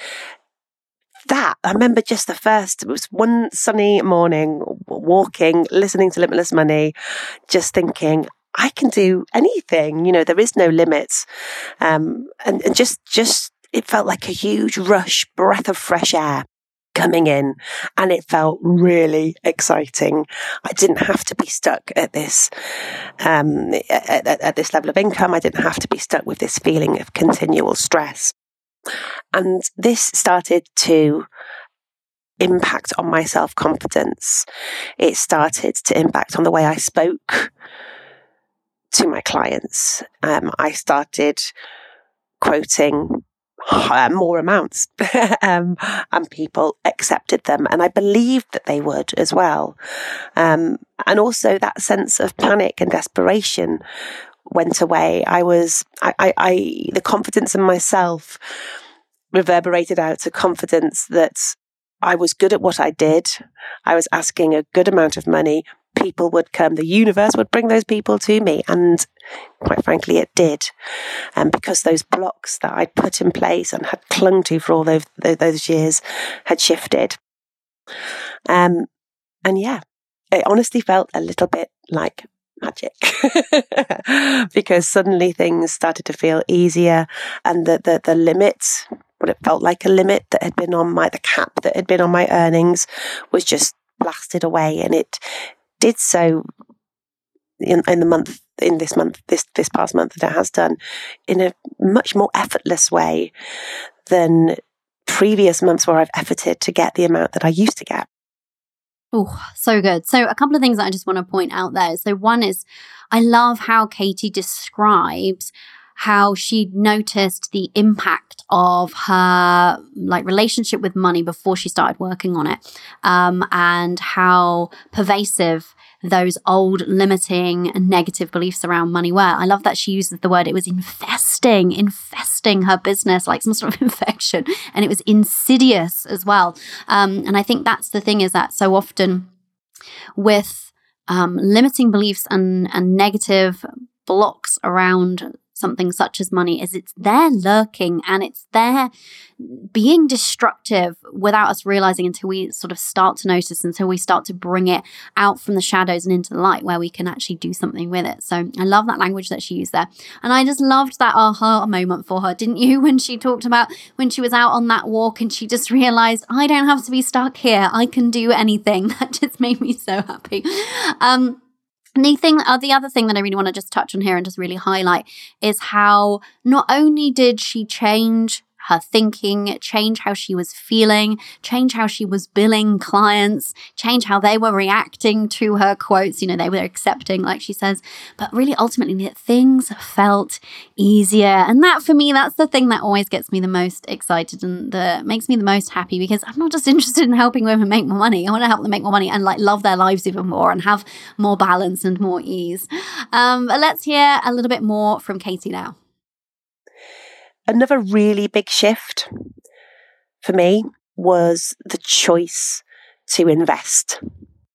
that, I remember just the first, it was one sunny morning, walking, listening to Limitless Money, just thinking, I can do anything. You know, there is no limits. Um, and, and just, just, it felt like a huge rush, breath of fresh air coming in and it felt really exciting. I didn't have to be stuck at this, um, at, at, at, this level of income. I didn't have to be stuck with this feeling of continual stress. And this started to impact on my self confidence. It started to impact on the way I spoke to my clients. Um, I started quoting uh, more amounts um, and people accepted them and i believed that they would as well um, and also that sense of panic and desperation went away i was I, I, I the confidence in myself reverberated out to confidence that I was good at what I did. I was asking a good amount of money. People would come. The universe would bring those people to me. And quite frankly, it did. And because those blocks that I'd put in place and had clung to for all those, those years had shifted. Um, and yeah, it honestly felt a little bit like magic because suddenly things started to feel easier and the, the, the limits what it felt like a limit that had been on my, the cap that had been on my earnings was just blasted away. And it did so in, in the month, in this month, this, this past month that it has done in a much more effortless way than previous months where I've efforted to get the amount that I used to get. Oh, so good. So, a couple of things that I just want to point out there. So, one is I love how Katie describes how she noticed the impact of her like relationship with money before she started working on it um, and how pervasive those old limiting and negative beliefs around money were. I love that she uses the word, it was infesting, infesting her business like some sort of infection. And it was insidious as well. Um, and I think that's the thing is that so often with um, limiting beliefs and, and negative blocks around something such as money is it's there lurking and it's there being destructive without us realizing until we sort of start to notice, until we start to bring it out from the shadows and into the light where we can actually do something with it. So I love that language that she used there. And I just loved that aha moment for her, didn't you? When she talked about when she was out on that walk and she just realized, I don't have to be stuck here. I can do anything. That just made me so happy. Um, the thing, uh, the other thing that I really want to just touch on here and just really highlight is how not only did she change her thinking, change how she was feeling, change how she was billing clients, change how they were reacting to her quotes. You know, they were accepting, like she says, but really ultimately things felt easier. And that for me, that's the thing that always gets me the most excited and that makes me the most happy because I'm not just interested in helping women make more money. I want to help them make more money and like love their lives even more and have more balance and more ease. Um, but let's hear a little bit more from Katie now another really big shift for me was the choice to invest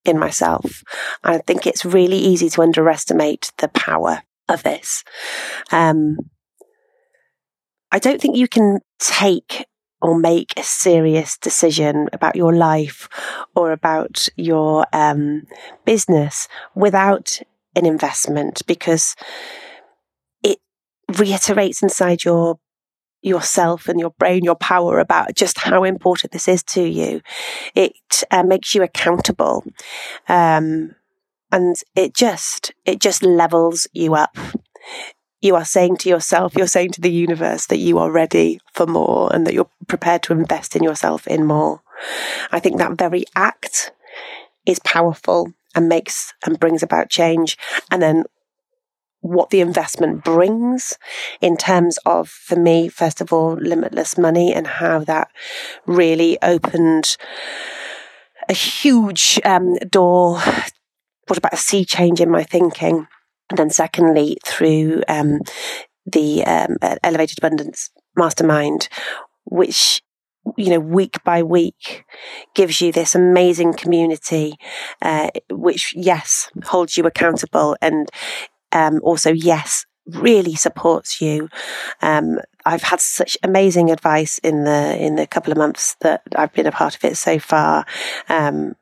in myself. I think it's really easy to underestimate the power of this. Um, I don't think you can take or make a serious decision about your life or about your um, business without an investment because it reiterates inside your yourself and your brain, your power about just how important this is to you. It uh, makes you accountable. Um, and it just, it just levels you up. You are saying to yourself, you're saying to the universe that you are ready for more and that you're prepared to invest in yourself in more. I think that very act is powerful and makes and brings about change. And then what the investment brings in terms of, for me, first of all, limitless money and how that really opened a huge um, door, brought about a sea change in my thinking. And then, secondly, through um, the um, Elevated Abundance Mastermind, which you know, week by week gives you this amazing community, uh, which, yes, holds you accountable and um, also, yes, really supports you. Um, I've had such amazing advice in the in the couple of months that I've been a part of it so far. Um,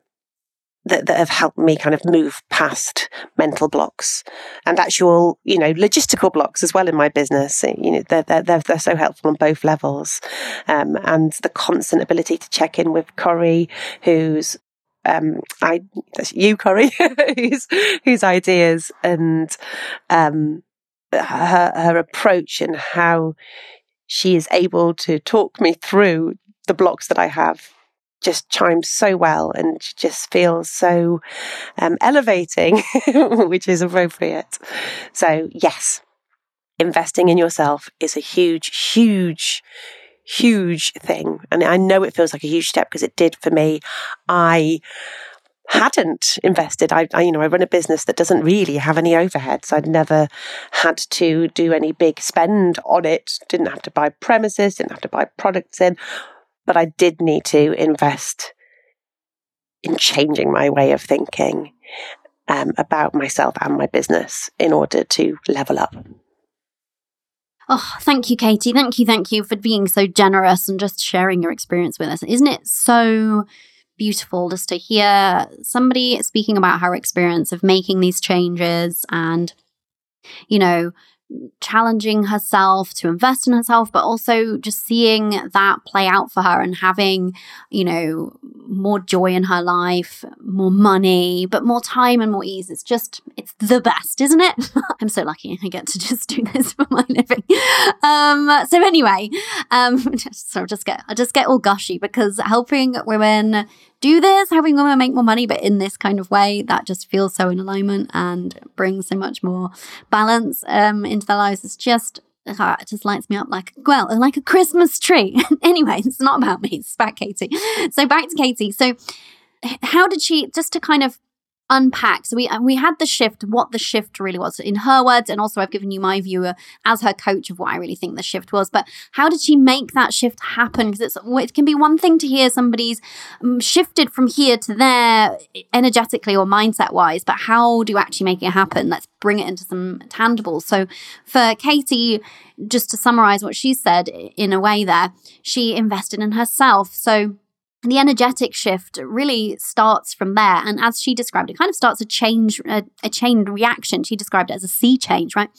that, that have helped me kind of move past mental blocks and actual, you know, logistical blocks as well in my business. You know, they're, they're, they're, so helpful on both levels. Um, and the constant ability to check in with Cori, who's um, I that's you, Cori, whose whose ideas and um, her her approach and how she is able to talk me through the blocks that I have just chimes so well and just feels so um, elevating, which is appropriate. So yes, investing in yourself is a huge, huge huge thing. And I know it feels like a huge step because it did for me. I hadn't invested. I, I, you know, I run a business that doesn't really have any overheads. I'd never had to do any big spend on it. Didn't have to buy premises, didn't have to buy products in, but I did need to invest in changing my way of thinking um, about myself and my business in order to level up. Oh, thank you, Katie. Thank you, thank you for being so generous and just sharing your experience with us. Isn't it so beautiful just to hear somebody speaking about her experience of making these changes and, you know, challenging herself to invest in herself, but also just seeing that play out for her and having, you know, more joy in her life, more money, but more time and more ease. It's just, it's the best, isn't it? I'm so lucky I get to just do this for my living. Um, so anyway, um, so I just get, I just get all gushy because helping women do this, how we having women make more money, but in this kind of way, that just feels so in alignment and brings so much more balance um, into their lives. It's just uh, it just lights me up like well like a christmas tree. Anyway it's not about me it's about katie. So back to katie. So how did she just to kind of unpack. So we uh, we had the shift, what the shift really was in her words, and also I've given you my view uh, as her coach of what I really think the shift was. But how did she make that shift happen? Because it's it can be one thing to hear somebody's um, shifted from here to there energetically or mindset wise, but how do you actually make it happen? Let's bring it into some tangibles. So for Katie, just to summarize what she said in a way there, she invested in herself. So the energetic shift really starts from there. And as she described it kind of starts a change a, a chain reaction. She described it as a sea change right?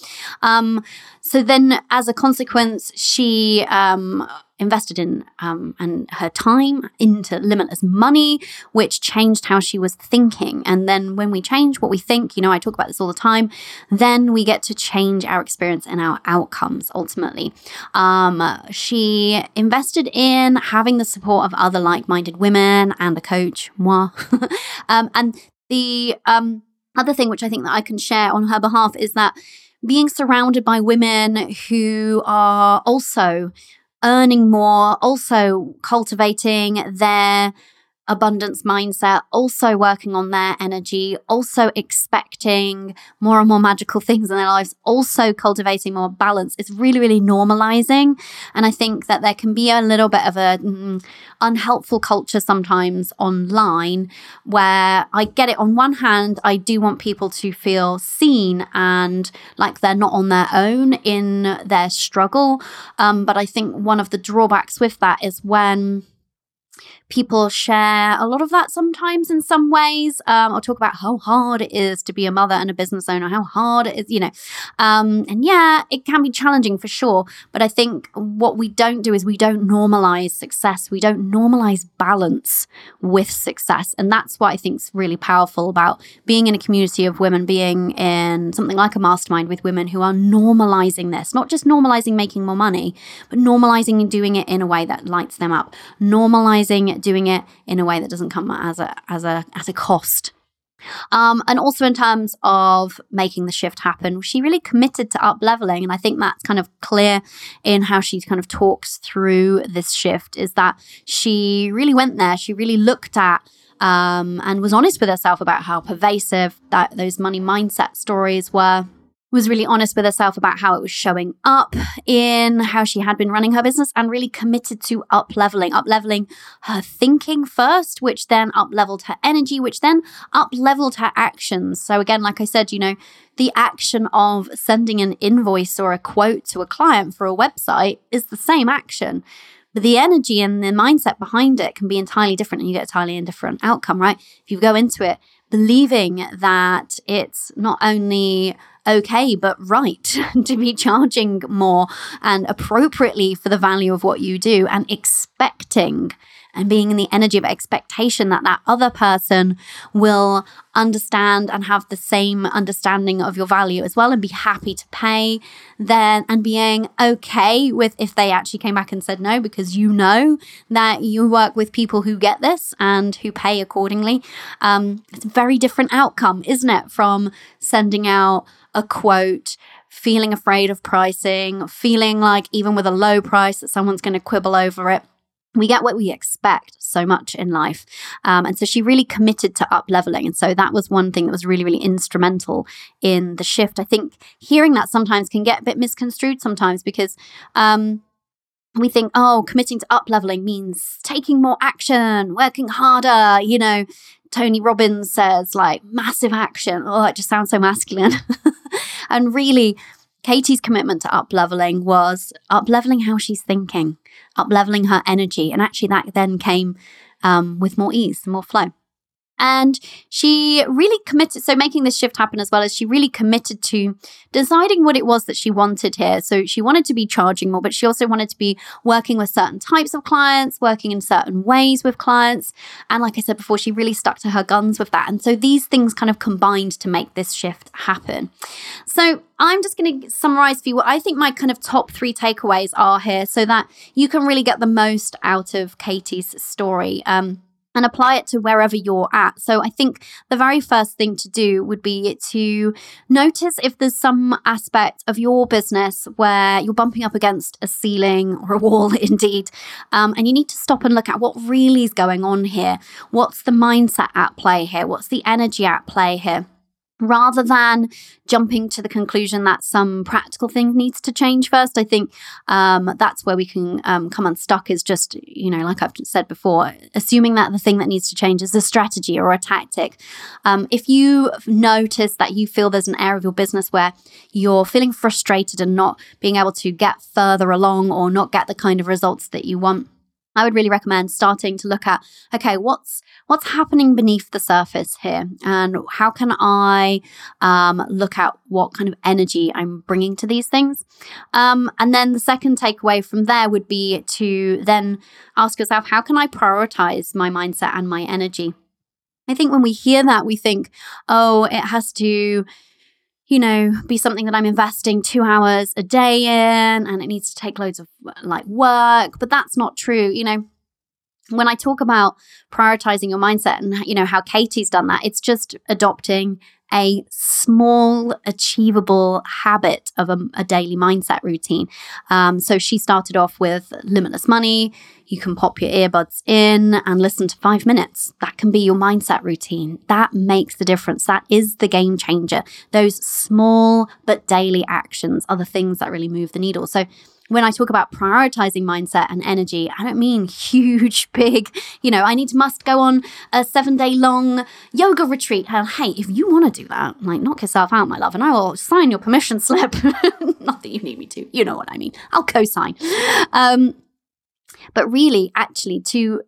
Um, so then as a consequence she um, invested in um, and her time into limitless money, which changed how she was thinking. And then when we change what we think, you know, I talk about this all the time, then we get to change our experience and our outcomes ultimately. Um, she invested in having the support of other like minded women and a coach, moi. um, and the um, other thing which I think that I can share on her behalf is that being surrounded by women who are also earning more, also cultivating their abundance mindset, also working on their energy, also expecting more and more magical things in their lives, also cultivating more balance. It's really, really normalizing. And I think that there can be a little bit of a mm, unhelpful culture sometimes online where I get it on one hand, I do want people to feel seen and like they're not on their own in their struggle. Um, but I think one of the drawbacks with that is when people share a lot of that sometimes in some ways. Um, I'll talk about how hard it is to be a mother and a business owner, how hard it is, you know. Um, and yeah, it can be challenging for sure. But I think what we don't do is we don't normalize success. We don't normalize balance with success. And that's what I think is really powerful about being in a community of women, being in something like a mastermind with women who are normalizing this, not just normalizing making more money, but normalizing and doing it in a way that lights them up, normalizing doing it in a way that doesn't come as a as a as a cost. Um, and also in terms of making the shift happen, she really committed to up leveling. And I think that's kind of clear in how she kind of talks through this shift is that she really went there. She really looked at um, and was honest with herself about how pervasive that those money mindset stories were was really honest with herself about how it was showing up in how she had been running her business and really committed to up leveling, up leveling her thinking first, which then up leveled her energy, which then up leveled her actions. So, again, like I said, you know, the action of sending an invoice or a quote to a client for a website is the same action. But the energy and the mindset behind it can be entirely different and you get entirely a different outcome, right? If you go into it believing that it's not only okay, but right to be charging more and appropriately for the value of what you do and expecting and being in the energy of expectation that that other person will understand and have the same understanding of your value as well and be happy to pay then and being okay with if they actually came back and said no because you know that you work with people who get this and who pay accordingly. Um, it's a very different outcome isn't it from sending out a quote feeling afraid of pricing feeling like even with a low price that someone's going to quibble over it we get what we expect so much in life. Um, and so she really committed to up leveling. And so that was one thing that was really, really instrumental in the shift. I think hearing that sometimes can get a bit misconstrued sometimes because um, we think, oh, committing to up leveling means taking more action, working harder. You know, Tony Robbins says like massive action. Oh, it just sounds so masculine. and really, Katie's commitment to up leveling was up leveling how she's thinking, up leveling her energy. And actually, that then came um, with more ease, more flow. And she really committed, so making this shift happen as well as she really committed to deciding what it was that she wanted here. So she wanted to be charging more, but she also wanted to be working with certain types of clients, working in certain ways with clients. And like I said before, she really stuck to her guns with that. And so these things kind of combined to make this shift happen. So I'm just going to summarize for you what I think my kind of top three takeaways are here so that you can really get the most out of Katie's story. Um, and apply it to wherever you're at. So I think the very first thing to do would be to notice if there's some aspect of your business where you're bumping up against a ceiling or a wall, indeed, um, and you need to stop and look at what really is going on here. What's the mindset at play here? What's the energy at play here? Rather than jumping to the conclusion that some practical thing needs to change first i think um, that's where we can um, come unstuck is just you know like i've said before assuming that the thing that needs to change is a strategy or a tactic. Um, if you notice that you feel there's an area of your business where you're feeling frustrated and not being able to get further along or not get the kind of results that you want I would really recommend starting to look at okay, what's what's happening beneath the surface here, and how can I um, look at what kind of energy I'm bringing to these things. Um, and then the second takeaway from there would be to then ask yourself, how can I prioritize my mindset and my energy? I think when we hear that, we think, oh, it has to you know, be something that I'm investing two hours a day in and it needs to take loads of like work. But that's not true. You know, when I talk about prioritizing your mindset and, you know, how Katie's done that, it's just adopting a small, achievable habit of a, a daily mindset routine. Um, so she started off with limitless money. You can pop your earbuds in and listen to five minutes. That can be your mindset routine. That makes the difference. That is the game changer. Those small but daily actions are the things that really move the needle. So when I talk about prioritizing mindset and energy, I don't mean huge, big, you know, I need to must go on a seven day long yoga retreat. Hey, if you want to do that, like knock yourself out, my love, and I will sign your permission slip. Not that you need me to, you know what I mean. I'll co sign. Um, but really, actually, to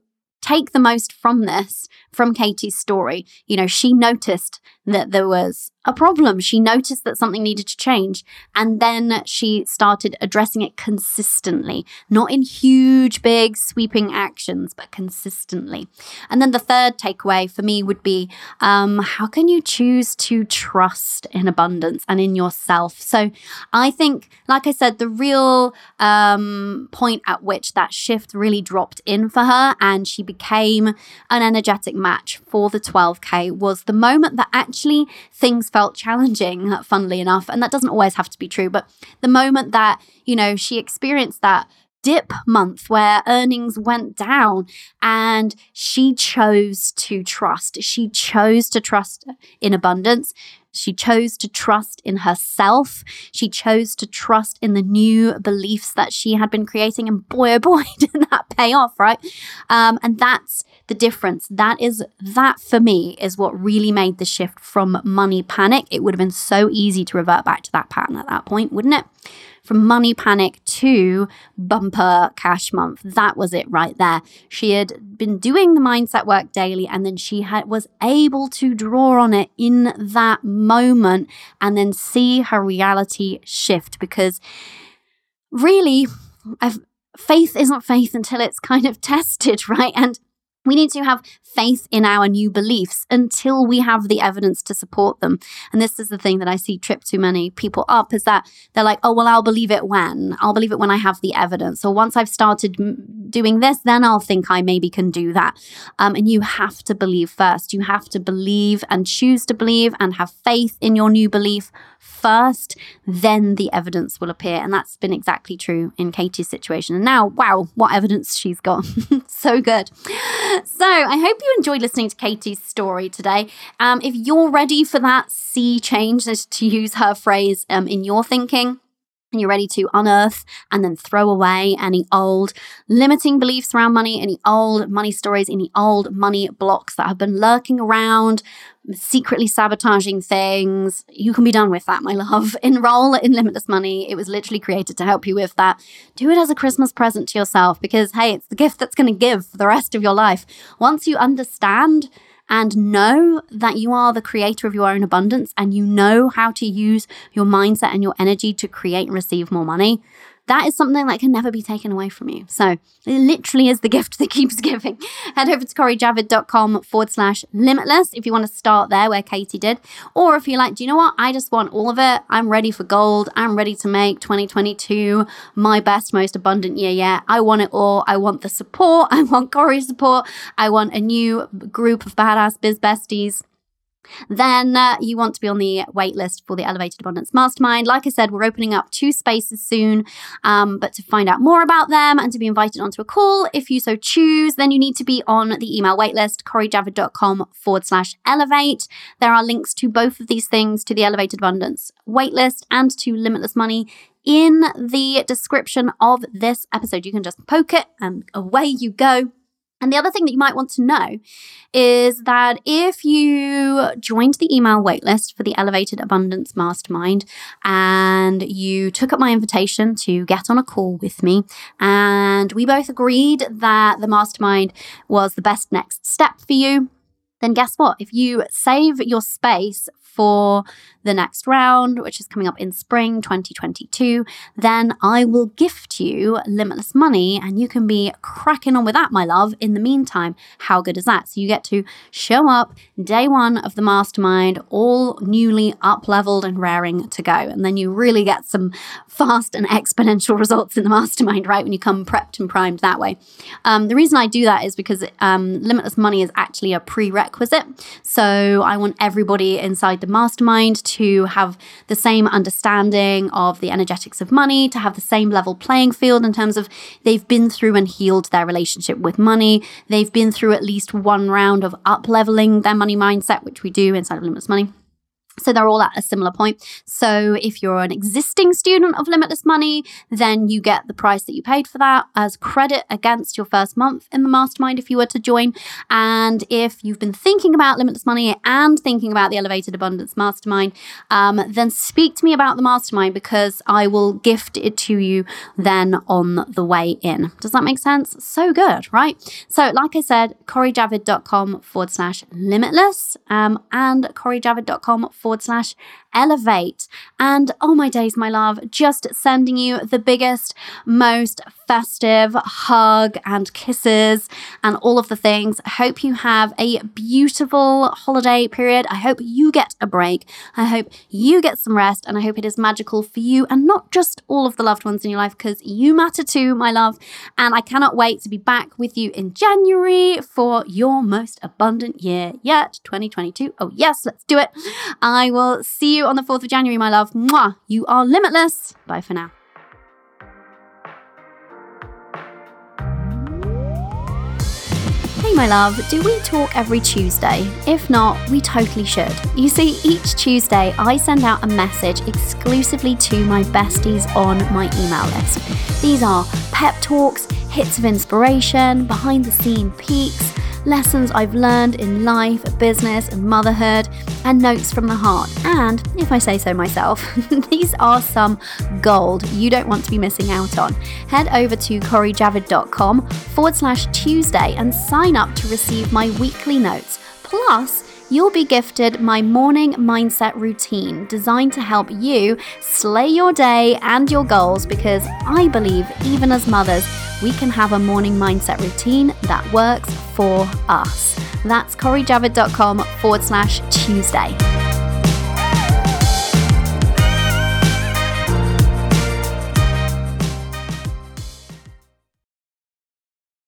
take the most from this, from Katie's story. You know, she noticed that there was a problem. She noticed that something needed to change. And then she started addressing it consistently, not in huge, big, sweeping actions, but consistently. And then the third takeaway for me would be um, how can you choose to trust in abundance and in yourself? So I think, like I said, the real um, point at which that shift really dropped in for her and she became an energetic match for the 12K was the moment that actually things felt challenging, funnily enough. And that doesn't always have to be true. But the moment that, you know, she experienced that dip month where earnings went down and she chose to trust. She chose to trust in abundance. She chose to trust in herself. She chose to trust in the new beliefs that she had been creating. And boy, oh boy, did that pay off, right? Um, and that's the difference. That is, that for me is what really made the shift from money panic. It would have been so easy to revert back to that pattern at that point, wouldn't it? From money panic to bumper cash month. That was it right there. She had been doing the mindset work daily and then she had was able to draw on it in that moment and then see her reality shift because really faith isn't faith until it's kind of tested, right? And we need to have faith in our new beliefs until we have the evidence to support them. And this is the thing that I see trip too many people up is that they're like, oh, well, I'll believe it when? I'll believe it when I have the evidence. Or once I've started m- doing this, then I'll think I maybe can do that. Um, and you have to believe first. You have to believe and choose to believe and have faith in your new belief first, then the evidence will appear. And that's been exactly true in Katie's situation. And now, wow, what evidence she's got. so good. So I hope you enjoyed listening to Katie's story today. Um, if you're ready for that sea change, to use her phrase um, in your thinking, and you're ready to unearth and then throw away any old limiting beliefs around money, any old money stories, any old money blocks that have been lurking around, secretly sabotaging things. You can be done with that, my love. Enroll in Limitless Money. It was literally created to help you with that. Do it as a Christmas present to yourself because, hey, it's the gift that's going to give for the rest of your life. Once you understand and know that you are the creator of your own abundance and you know how to use your mindset and your energy to create and receive more money, that is something that can never be taken away from you. So it literally is the gift that keeps giving. Head over to corijavid.com forward slash limitless if you want to start there where Katie did. Or if you're like, do you know what? I just want all of it. I'm ready for gold. I'm ready to make 2022 my best, most abundant year yet. I want it all. I want the support. I want Cori's support. I want a new group of badass biz besties then uh, you want to be on the waitlist for the Elevated Abundance Mastermind. Like I said, we're opening up two spaces soon. Um, but to find out more about them and to be invited onto a call, if you so choose, then you need to be on the email waitlist, corijavid.com forward slash elevate. There are links to both of these things, to the Elevated Abundance waitlist and to Limitless Money in the description of this episode. You can just poke it and away you go. And the other thing that you might want to know is that if you joined the email waitlist for the Elevated Abundance Mastermind and you took up my invitation to get on a call with me, and we both agreed that the mastermind was the best next step for you, then guess what? If you save your space for the next round, which is coming up in spring 2022, then I will gift you limitless money and you can be cracking on with that, my love. In the meantime, how good is that? So you get to show up day one of the mastermind, all newly up leveled and raring to go. And then you really get some fast and exponential results in the mastermind, right? When you come prepped and primed that way. Um, the reason I do that is because um, limitless money is actually a prerequisite. So I want everybody inside the mastermind to have the same understanding of the energetics of money, to have the same level playing field in terms of they've been through and healed their relationship with money. They've been through at least one round of up leveling their money mindset, which we do inside of Limitless Money So they're all at a similar point. So if you're an existing student of Limitless Money, then you get the price that you paid for that as credit against your first month in the mastermind if you were to join. And if you've been thinking about Limitless Money and thinking about the Elevated Abundance Mastermind, um, then speak to me about the mastermind because I will gift it to you then on the way in. Does that make sense? So good, right? So, like I said, CoriJavid.com forward slash limitless um, and CoriJavid.com forward slash elevate. And oh my days, my love, just sending you the biggest, most festive hug and kisses and all of the things. Hope you have a beautiful holiday period. I hope you get a break. I hope you get some rest and I hope it is magical for you and not just all of the loved ones in your life because you matter too, my love. And I cannot wait to be back with you in January for your most abundant year yet, 2022. Oh, yes, let's do it. I will see you on the 4th of January, my love. Mwah! You are limitless. Bye for now. Hey, my love, do we talk every Tuesday? If not, we totally should. You see, each Tuesday I send out a message exclusively to my besties on my email list. These are pep talks, hits of inspiration, behind the scene peeks lessons I've learned in life, business, and motherhood, and notes from the heart. And if I say so myself, these are some gold you don't want to be missing out on. Head over to corijavid.com forward slash Tuesday and sign up to receive my weekly notes. Plus, you'll be gifted my morning mindset routine designed to help you slay your day and your goals because I believe, even as mothers, we can have a morning mindset routine that works for us. That's corijavid.com forward slash Tuesday.